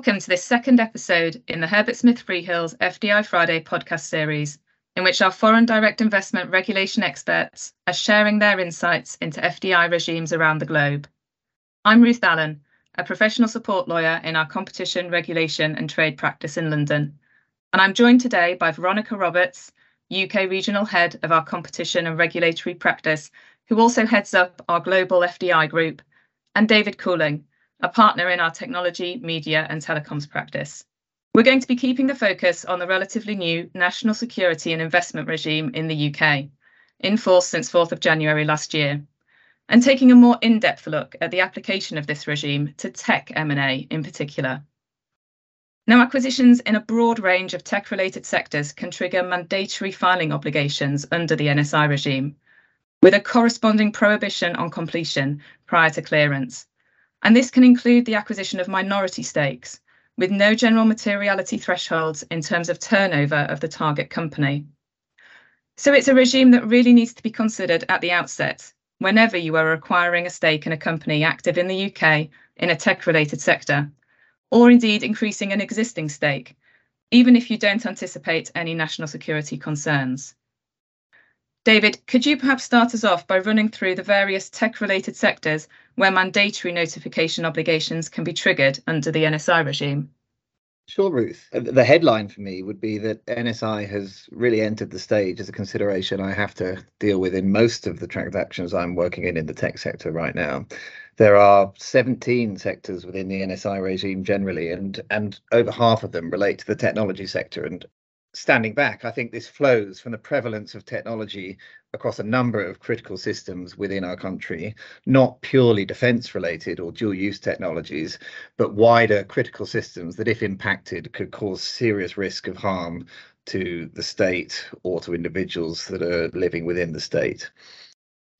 Welcome to this second episode in the Herbert Smith Freehills FDI Friday podcast series, in which our foreign direct investment regulation experts are sharing their insights into FDI regimes around the globe. I'm Ruth Allen, a professional support lawyer in our competition, regulation and trade practice in London. And I'm joined today by Veronica Roberts, UK Regional Head of our competition and regulatory practice, who also heads up our global FDI group, and David Coulling, a partner in our technology, media, and telecoms practice. We're going to be keeping the focus on the relatively new national security and investment regime in the UK, in force since 4th of January last year, and taking a more in-depth look at the application of this regime to tech M&A in particular. Now, acquisitions in a broad range of tech-related sectors can trigger mandatory filing obligations under the NSI regime, with a corresponding prohibition on completion prior to clearance, and this can include the acquisition of minority stakes with no general materiality thresholds in terms of turnover of the target company. So it's a regime that really needs to be considered at the outset whenever you are acquiring a stake in a company active in the UK in a tech-related sector, or indeed increasing an existing stake, even if you don't anticipate any national security concerns. David, could you perhaps start us off by running through the various tech-related sectors where mandatory notification obligations can be triggered under the NSI regime? Sure, Ruth. Uh, the headline for me would be that NSI has really entered the stage as a consideration I have to deal with in most of the transactions I'm working in in the tech sector right now. There are 17 sectors within the NSI regime generally, and and over half of them relate to the technology sector. And standing back, I think this flows from the prevalence of technology across a number of critical systems within our country, not purely defence related or dual use technologies, but wider critical systems that, if impacted, could cause serious risk of harm to the state or to individuals that are living within the state.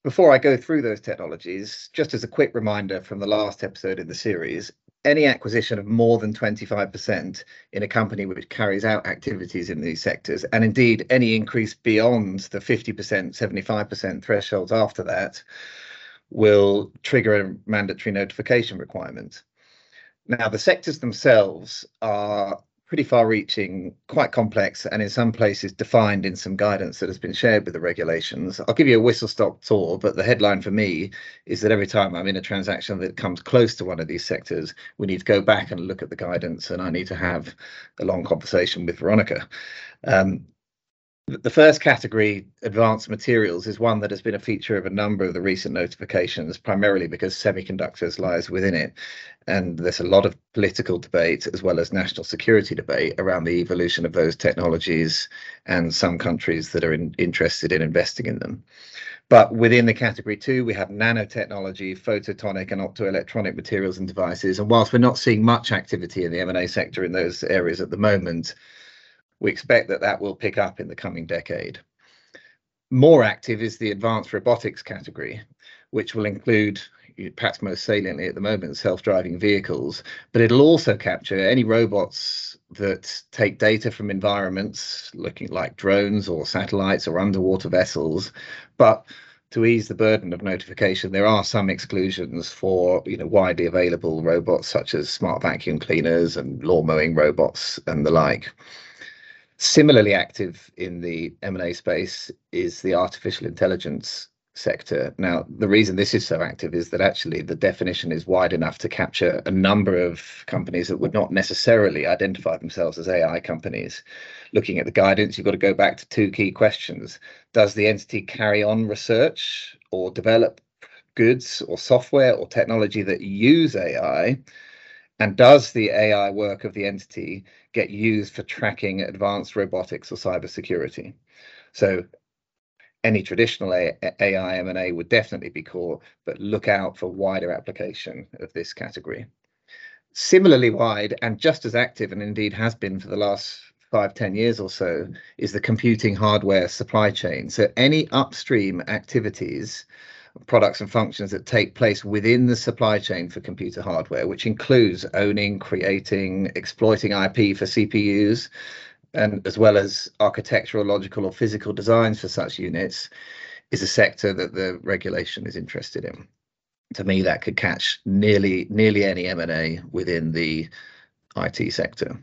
Before I go through those technologies, just as a quick reminder from the last episode in the series, any acquisition of more than 25% in a company which carries out activities in these sectors, and indeed any increase beyond the 50%, 75% thresholds after that, will trigger a mandatory notification requirement. Now, the sectors themselves are pretty far reaching, quite complex, and in some places defined in some guidance that has been shared with the regulations. I'll give you a whistle stop tour, but the headline for me is that every time I'm in a transaction that comes close to one of these sectors, we need to go back and look at the guidance, and I need to have a long conversation with Veronica. Um, the first category, advanced materials, is one that has been a feature of a number of the recent notifications, primarily because semiconductors lies within it. And there's a lot of political debate as well as national security debate around the evolution of those technologies and some countries that are in, interested in investing in them. But within the category two, we have nanotechnology, photonic and optoelectronic materials and devices. And whilst we're not seeing much activity in the M&A sector in those areas at the moment, we expect that that will pick up in the coming decade. More active is the advanced robotics category, which will include, perhaps most saliently at the moment, self-driving vehicles, but it'll also capture any robots that take data from environments looking like drones or satellites or underwater vessels, but to ease the burden of notification, there are some exclusions for you know widely available robots such as smart vacuum cleaners and lawn mowing robots and the like. Similarly active in the M&A space is the artificial intelligence sector. Now, the reason this is so active is that actually the definition is wide enough to capture a number of companies that would not necessarily identify themselves as AI companies. Looking at the guidance, you've got to go back to two key questions. Does the entity carry on research or develop goods or software or technology that use AI? And does the AI work of the entity get used for tracking advanced robotics or cybersecurity? So any traditional AI M&A would definitely be core, but look out for wider application of this category. Similarly wide and just as active, and indeed has been for the last five, 10 years or so, is the computing hardware supply chain. So any upstream activities products and functions that take place within the supply chain for computer hardware, which includes owning, creating, exploiting IP for CPUs, and as well as architectural, logical, or physical designs for such units, is a sector that the regulation is interested in. To me, that could catch nearly nearly any M&A within the IT sector.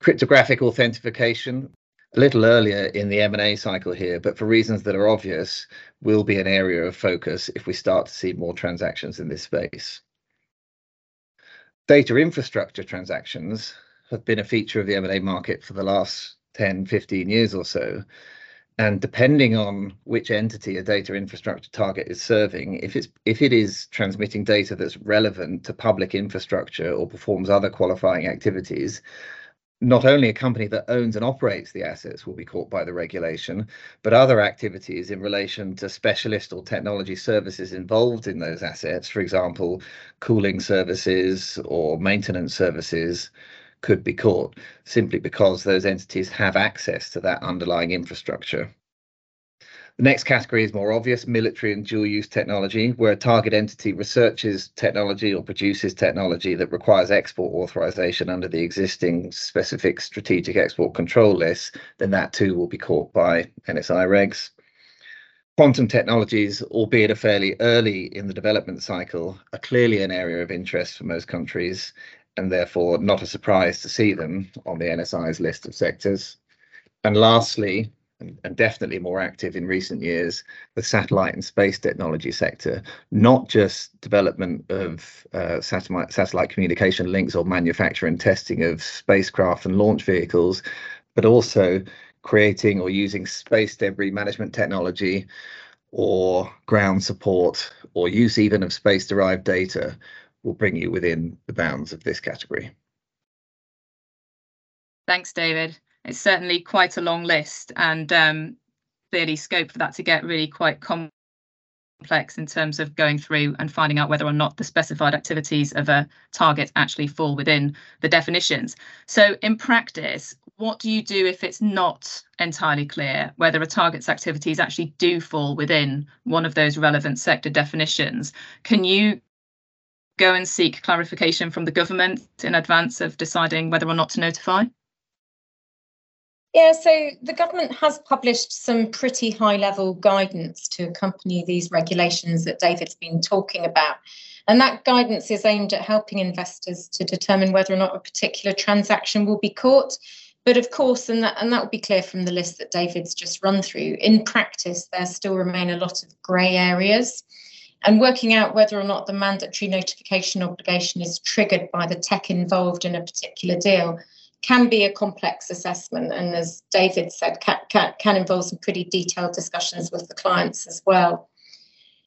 Cryptographic authentication, a little earlier in the M&A cycle here, but for reasons that are obvious, will be an area of focus if we start to see more transactions in this space. Data infrastructure transactions have been a feature of the M&A market for the last 10, 15 years or so. And depending on which entity a data infrastructure target is serving, if it's if it is transmitting data that's relevant to public infrastructure or performs other qualifying activities, not only a company that owns and operates the assets will be caught by the regulation, but other activities in relation to specialist or technology services involved in those assets, for example, cooling services or maintenance services, could be caught simply because those entities have access to that underlying infrastructure. The next category is more obvious military and dual use technology, where a target entity researches technology or produces technology that requires export authorization under the existing specific strategic export control list, then that too will be caught by NSI regs. Quantum technologies, albeit a fairly early in the development cycle, are clearly an area of interest for most countries and therefore not a surprise to see them on the NSI's list of sectors. And lastly, and definitely more active in recent years, the satellite and space technology sector, not just development of uh, satellite, satellite communication links or manufacture and testing of spacecraft and launch vehicles, but also creating or using space debris management technology or ground support or use even of space derived data will bring you within the bounds of this category. Thanks, David. It's certainly quite a long list and um, clearly scope for that to get really quite complex in terms of going through and finding out whether or not the specified activities of a target actually fall within the definitions. So in practice, what do you do if it's not entirely clear whether a target's activities actually do fall within one of those relevant sector definitions? Can you go and seek clarification from the government in advance of deciding whether or not to notify? Yeah, so the government has published some pretty high level guidance to accompany these regulations that David's been talking about. And that guidance is aimed at helping investors to determine whether or not a particular transaction will be caught. But of course, and that and that will be clear from the list that David's just run through, in practice, there still remain a lot of grey areas and working out whether or not the mandatory notification obligation is triggered by the tech involved in a particular deal can be a complex assessment and as david said can, can, can involve some pretty detailed discussions with the clients as well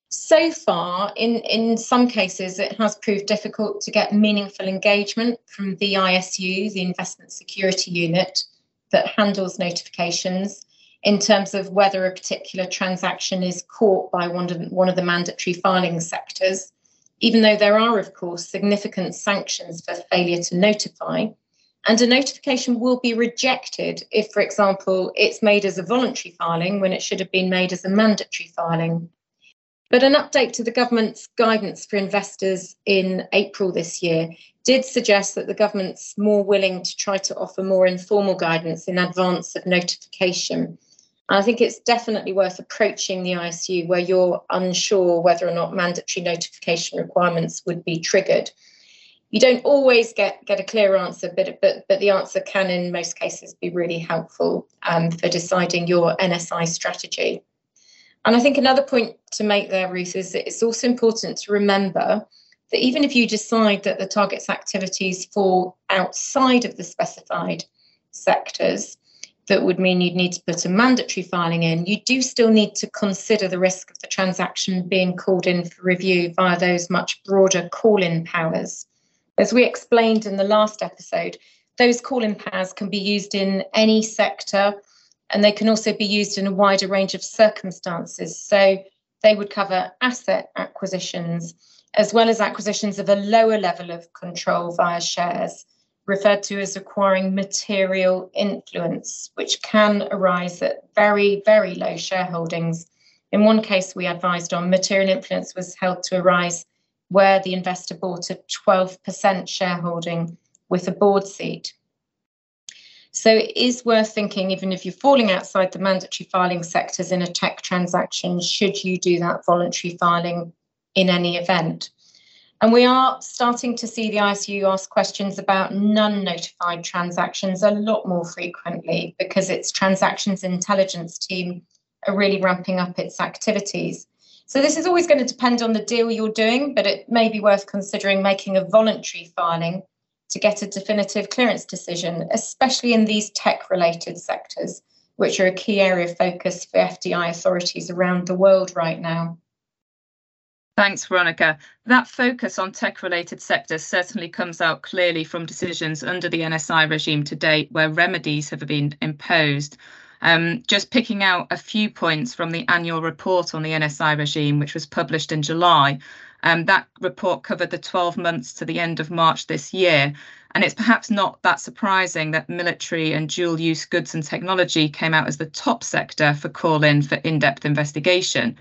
so far in, in some cases it has proved difficult to get meaningful engagement from the isu the investment security unit that handles notifications in terms of whether a particular transaction is caught by one of, one of the mandatory filing sectors, even though there are, of course, significant sanctions for failure to notify. And a notification will be rejected if, for example, it's made as a voluntary filing when it should have been made as a mandatory filing. But an update to the government's guidance for investors in April this year did suggest that the government's more willing to try to offer more informal guidance in advance of notification I think it's definitely worth approaching the ISU where you're unsure whether or not mandatory notification requirements would be triggered. You don't always get, get a clear answer, but, but, but the answer can, in most cases, be really helpful um, for deciding your NSI strategy. And I think another point to make there, Ruth, is that it's also important to remember that even if you decide that the target's activities fall outside of the specified sectors, that would mean you'd need to put a mandatory filing in, you do still need to consider the risk of the transaction being called in for review via those much broader call in powers. As we explained in the last episode, those call in powers can be used in any sector and they can also be used in a wider range of circumstances. So they would cover asset acquisitions as well as acquisitions of a lower level of control via shares referred to as acquiring material influence, which can arise at very, very low shareholdings. In one case, we advised on material influence was held to arise where the investor bought a 12% shareholding with a board seat. So it is worth thinking, even if you're falling outside the mandatory filing sectors in a tech transaction, should you do that voluntary filing in any event? And we are starting to see the ISU ask questions about non notified transactions a lot more frequently because its transactions intelligence team are really ramping up its activities. So, this is always going to depend on the deal you're doing, but it may be worth considering making a voluntary filing to get a definitive clearance decision, especially in these tech related sectors, which are a key area of focus for FDI authorities around the world right now. Thanks, Veronica. That focus on tech-related sectors certainly comes out clearly from decisions under the NSI regime to date where remedies have been imposed. Um, just picking out a few points from the annual report on the NSI regime, which was published in July. Um, that report covered the 12 months to the end of March this year. And it's perhaps not that surprising that military and dual use goods and technology came out as the top sector for call in for in depth investigation.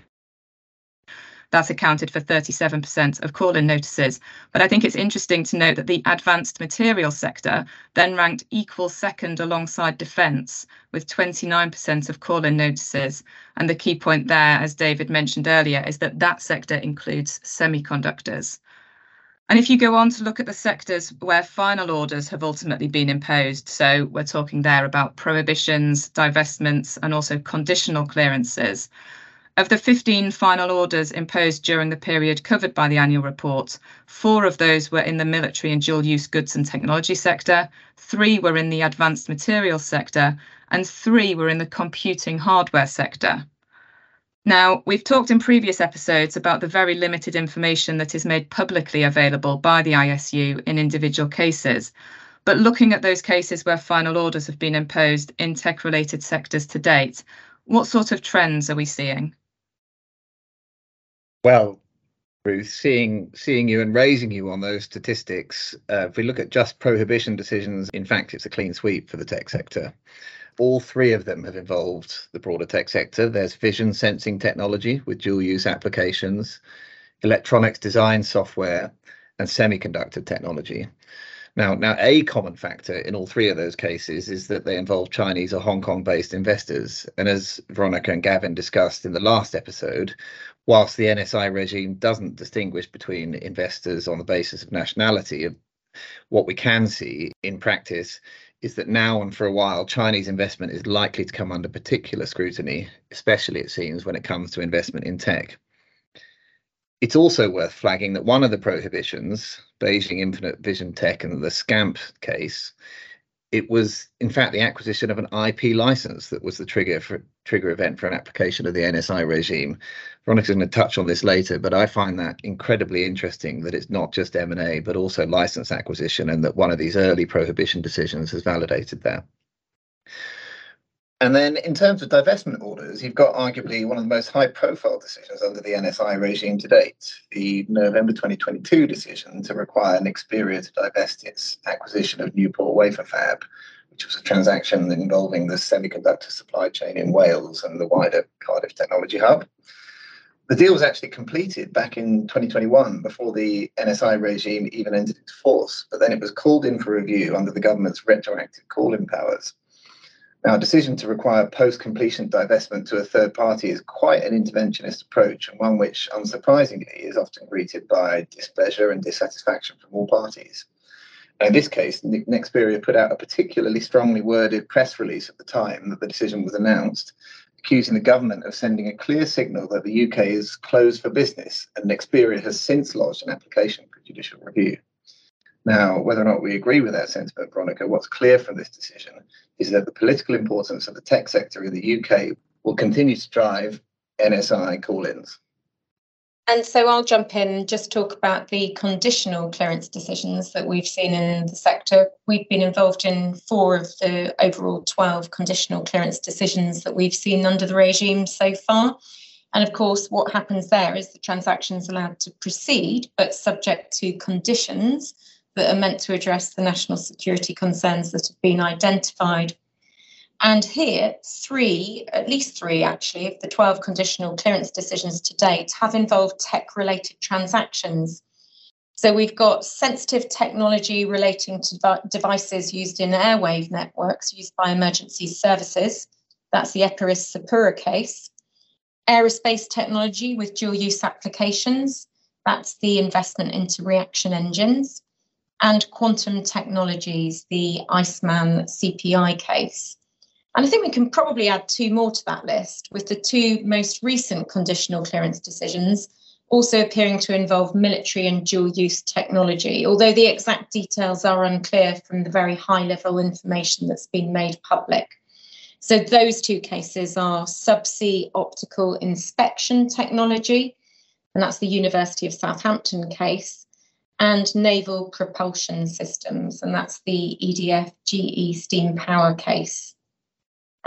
That's accounted for 37% of call in notices. But I think it's interesting to note that the advanced materials sector then ranked equal second alongside defence with 29% of call in notices. And the key point there, as David mentioned earlier, is that that sector includes semiconductors. And if you go on to look at the sectors where final orders have ultimately been imposed, so we're talking there about prohibitions, divestments, and also conditional clearances, of the 15 final orders imposed during the period covered by the annual report, four of those were in the military and dual use goods and technology sector, three were in the advanced materials sector, and three were in the computing hardware sector. Now, we've talked in previous episodes about the very limited information that is made publicly available by the ISU in individual cases. But looking at those cases where final orders have been imposed in tech related sectors to date, what sort of trends are we seeing? Well, Ruth, seeing seeing you and raising you on those statistics, uh, if we look at just prohibition decisions, in fact, it's a clean sweep for the tech sector. All three of them have involved the broader tech sector. There's vision sensing technology with dual use applications, electronics design software, and semiconductor technology. Now, now, a common factor in all three of those cases is that they involve Chinese or Hong Kong-based investors. And as Veronica and Gavin discussed in the last episode, whilst the NSI regime doesn't distinguish between investors on the basis of nationality, what we can see in practice is that now and for a while, Chinese investment is likely to come under particular scrutiny, especially it seems when it comes to investment in tech. It's also worth flagging that one of the prohibitions, Beijing Infinite Vision Tech and the SCAMP case, it was in fact the acquisition of an IP license that was the trigger for trigger event for an application of the NSI regime. Veronica's going to touch on this later, but I find that incredibly interesting that it's not just M&A but also license acquisition and that one of these early prohibition decisions has validated that. And then in terms of divestment orders, you've got arguably one of the most high profile decisions under the NSI regime to date, the November 2022 decision to require Nexperia to divest its acquisition of Newport Wafer Fab, which was a transaction involving the semiconductor supply chain in Wales and the wider Cardiff Technology Hub. The deal was actually completed back in 2021 before the NSI regime even entered into force, but then it was called in for review under the government's retroactive call in powers. Now, a decision to require post completion divestment to a third party is quite an interventionist approach, and one which, unsurprisingly, is often greeted by displeasure and dissatisfaction from all parties. In this case, Nexperia put out a particularly strongly worded press release at the time that the decision was announced, accusing the government of sending a clear signal that the UK is closed for business, and Nexperia has since lodged an application for judicial review. Now, whether or not we agree with that sentiment, Veronica, what's clear from this decision is that the political importance of the tech sector in the UK will continue to drive NSI call ins. And so I'll jump in and just talk about the conditional clearance decisions that we've seen in the sector. We've been involved in four of the overall 12 conditional clearance decisions that we've seen under the regime so far. And of course, what happens there is the transaction's allowed to proceed, but subject to conditions that are meant to address the national security concerns that have been identified. And here, three, at least three actually, of the 12 conditional clearance decisions to date have involved tech related transactions. So we've got sensitive technology relating to devices used in airwave networks used by emergency services. That's the Epiris Sepura case. Aerospace technology with dual use applications That's the investment into reaction engines and quantum technologies, the Iceman CPI case. And I think we can probably add two more to that list, with the two most recent conditional clearance decisions also appearing to involve military and dual use technology, although the exact details are unclear from the very high level information that's been made public. So, those two cases are subsea optical inspection technology, and that's the University of Southampton case, and naval propulsion systems, and that's the EDF GE steam power case.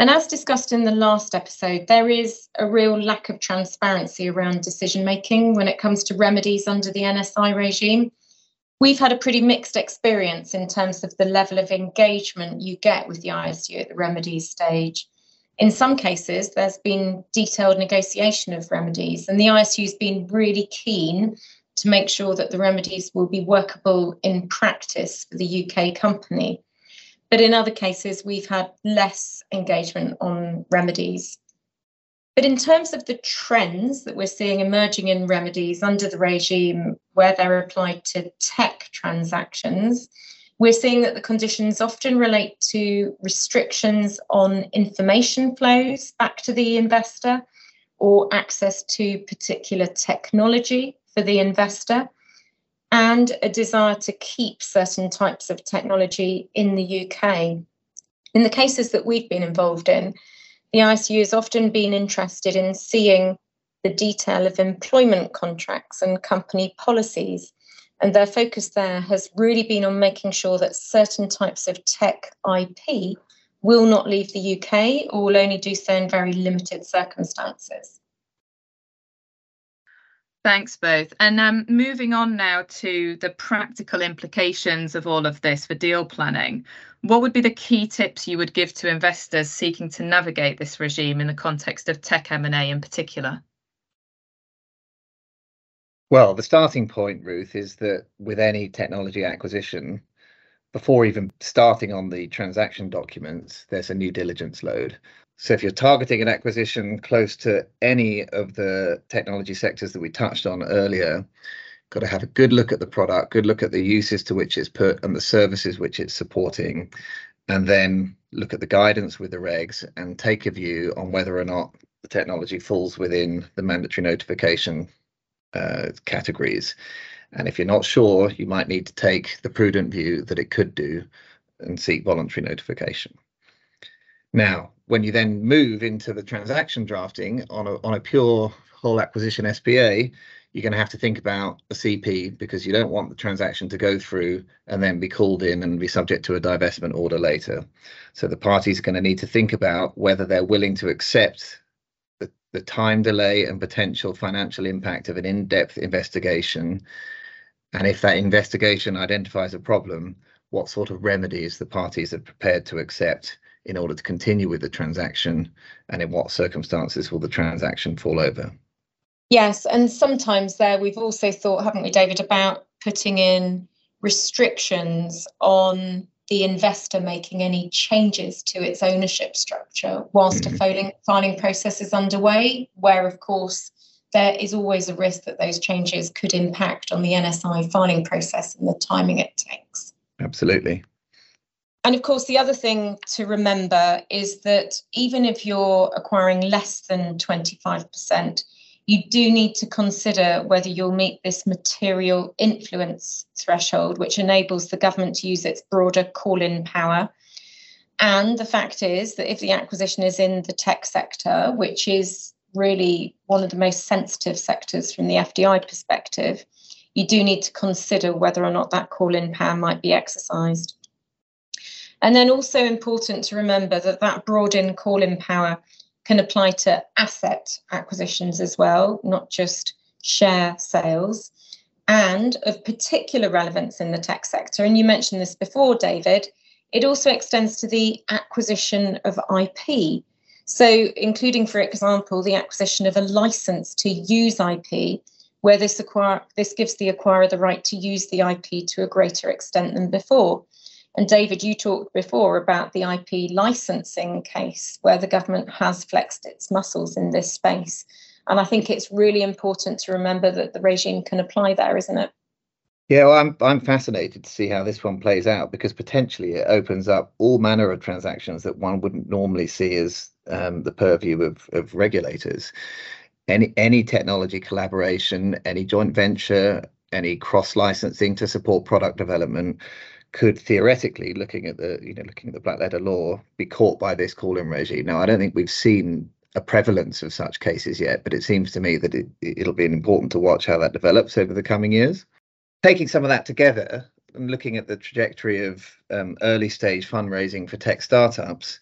And as discussed in the last episode, there is a real lack of transparency around decision making when it comes to remedies under the NSI regime. We've had a pretty mixed experience in terms of the level of engagement you get with the ISU at the remedies stage. In some cases, there's been detailed negotiation of remedies, and the ISU's been really keen to make sure that the remedies will be workable in practice for the UK company. But in other cases, we've had less engagement on remedies. But in terms of the trends that we're seeing emerging in remedies under the regime where they're applied to tech transactions, we're seeing that the conditions often relate to restrictions on information flows back to the investor or access to particular technology for the investor and a desire to keep certain types of technology in the UK. In the cases that we've been involved in, the ISU has often been interested in seeing the detail of employment contracts and company policies. And their focus there has really been on making sure that certain types of tech IP will not leave the UK or will only do so in very limited circumstances. Thanks both. And um, moving on now to the practical implications of all of this for deal planning. What would be the key tips you would give to investors seeking to navigate this regime in the context of tech M&A in particular? Well, the starting point, Ruth, is that with any technology acquisition, before even starting on the transaction documents, there's a new diligence load. So if you're targeting an acquisition close to any of the technology sectors that we touched on earlier, got to have a good look at the product, good look at the uses to which it's put and the services which it's supporting, and then look at the guidance with the regs and take a view on whether or not the technology falls within the mandatory notification uh, categories. And if you're not sure, you might need to take the prudent view that it could do and seek voluntary notification. Now, when you then move into the transaction drafting on a, on a pure whole acquisition SPA, you're going to have to think about a CP because you don't want the transaction to go through and then be called in and be subject to a divestment order later. So the parties are going to need to think about whether they're willing to accept the, the time delay and potential financial impact of an in-depth investigation. And if that investigation identifies a problem, what sort of remedies the parties are prepared to accept in order to continue with the transaction and in what circumstances will the transaction fall over yes and sometimes there we've also thought haven't we david about putting in restrictions on the investor making any changes to its ownership structure whilst mm-hmm. a filing, filing process is underway where of course there is always a risk that those changes could impact on the NSI filing process and the timing it takes. Absolutely. And of course, the other thing to remember is that even if you're acquiring less than 25%, you do need to consider whether you'll meet this material influence threshold, which enables the government to use its broader call in power. And the fact is that if the acquisition is in the tech sector, which is really one of the most sensitive sectors from the FDI perspective, you do need to consider whether or not that call in power might be exercised. And then also important to remember that that broad in call in power can apply to asset acquisitions as well, not just share sales. And of particular relevance in the tech sector, and you mentioned this before, David, it also extends to the acquisition of IP. So, including, for example, the acquisition of a license to use IP, where this, acquire, this gives the acquirer the right to use the IP to a greater extent than before. And David, you talked before about the IP licensing case where the government has flexed its muscles in this space. And I think it's really important to remember that the regime can apply there, isn't it? Yeah, well, I'm I'm fascinated to see how this one plays out because potentially it opens up all manner of transactions that one wouldn't normally see as um, the purview of of regulators. Any any technology collaboration, any joint venture, any cross licensing to support product development could theoretically, looking at the you know looking at the black letter law, be caught by this call-in regime. Now, I don't think we've seen a prevalence of such cases yet, but it seems to me that it, it'll be important to watch how that develops over the coming years taking some of that together and looking at the trajectory of um, early stage fundraising for tech startups,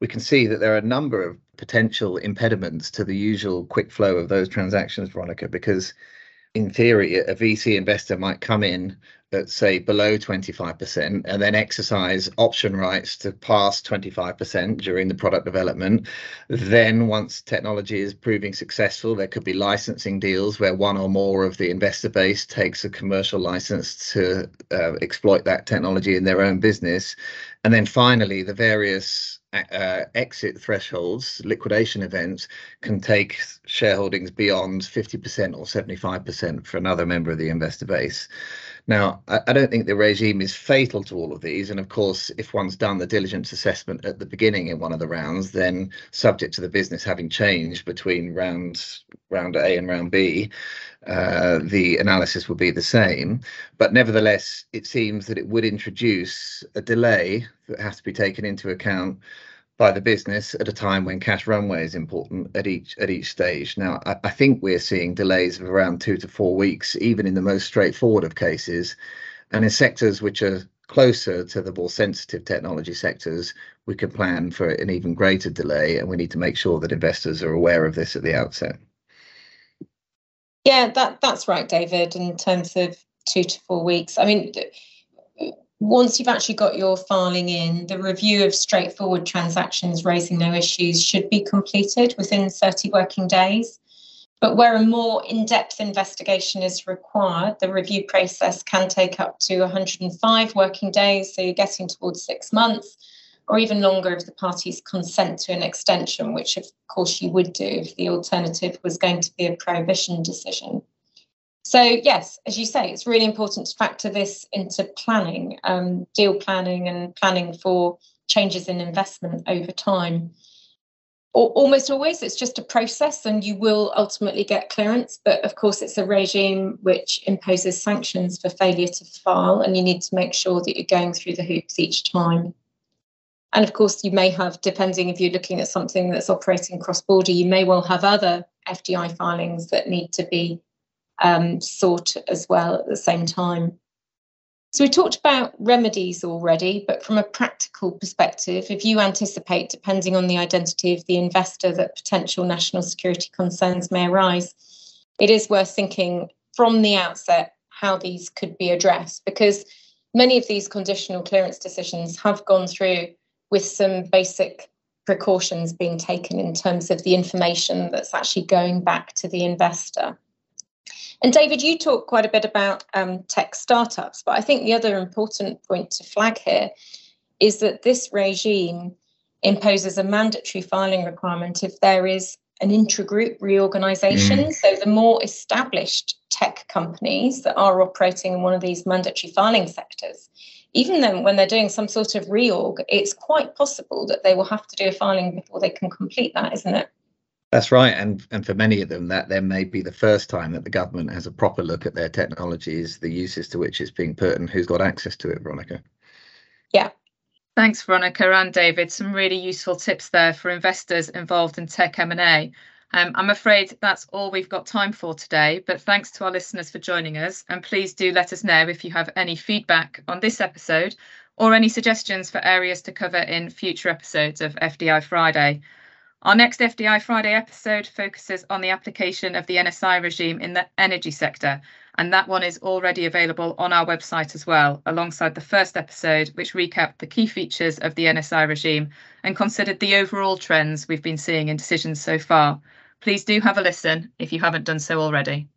we can see that there are a number of potential impediments to the usual quick flow of those transactions, Veronica, because in theory, a VC investor might come in at say below 25% and then exercise option rights to pass 25% during the product development. Then, once technology is proving successful, there could be licensing deals where one or more of the investor base takes a commercial license to uh, exploit that technology in their own business. And then finally, the various uh, exit thresholds, liquidation events, can take shareholdings beyond 50% or 75% for another member of the investor base. Now, I, I, don't think the regime is fatal to all of these. And of course, if one's done the diligence assessment at the beginning in one of the rounds, then subject to the business having changed between rounds round A and round B, uh, the analysis would be the same. But nevertheless, it seems that it would introduce a delay that has to be taken into account by the business at a time when cash runway is important at each at each stage. Now, I, I, think we're seeing delays of around two to four weeks, even in the most straightforward of cases, and in sectors which are closer to the more sensitive technology sectors, we can plan for an even greater delay, and we need to make sure that investors are aware of this at the outset. Yeah, that that's right, David. In terms of two to four weeks, I mean once you've actually got your filing in, the review of straightforward transactions raising no issues should be completed within 30 working days. But where a more in depth investigation is required, the review process can take up to 105 working days, so you're getting towards six months, or even longer if the parties consent to an extension, which of course you would do if the alternative was going to be a prohibition decision. So, yes, as you say, it's really important to factor this into planning, um, deal planning, and planning for changes in investment over time. almost always, it's just a process, and you will ultimately get clearance. But of course, it's a regime which imposes sanctions for failure to file, and you need to make sure that you're going through the hoops each time. And of course, you may have, depending if you're looking at something that's operating cross border, you may well have other FDI filings that need to be um, sought as well at the same time. So we talked about remedies already, but from a practical perspective, if you anticipate, depending on the identity of the investor, that potential national security concerns may arise, it is worth thinking from the outset how these could be addressed because many of these conditional clearance decisions have gone through with some basic precautions being taken in terms of the information that's actually going back to the investor. And David, you talk quite a bit about um, tech startups, but I think the other important point to flag here is that this regime imposes a mandatory filing requirement if there is an intragroup reorganization. Mm. So the more established tech companies that are operating in one of these mandatory filing sectors, even then when they're doing some sort of reorg, it's quite possible that they will have to do a filing before they can complete that, isn't it? That's right, and and for many of them, that then may be the first time that the government has a proper look at their technologies, the uses to which it's being put, and who's got access to it. Veronica. Yeah. Thanks, Veronica and David. Some really useful tips there for investors involved in tech M&A. Um, I'm afraid that's all we've got time for today, but thanks to our listeners for joining us. And please do let us know if you have any feedback on this episode or any suggestions for areas to cover in future episodes of FDI Friday. Our next FDI Friday episode focuses on the application of the NSI regime in the energy sector, and that one is already available on our website as well, alongside the first episode, which recapped the key features of the NSI regime and considered the overall trends we've been seeing in decisions so far. Please do have a listen if you haven't done so already.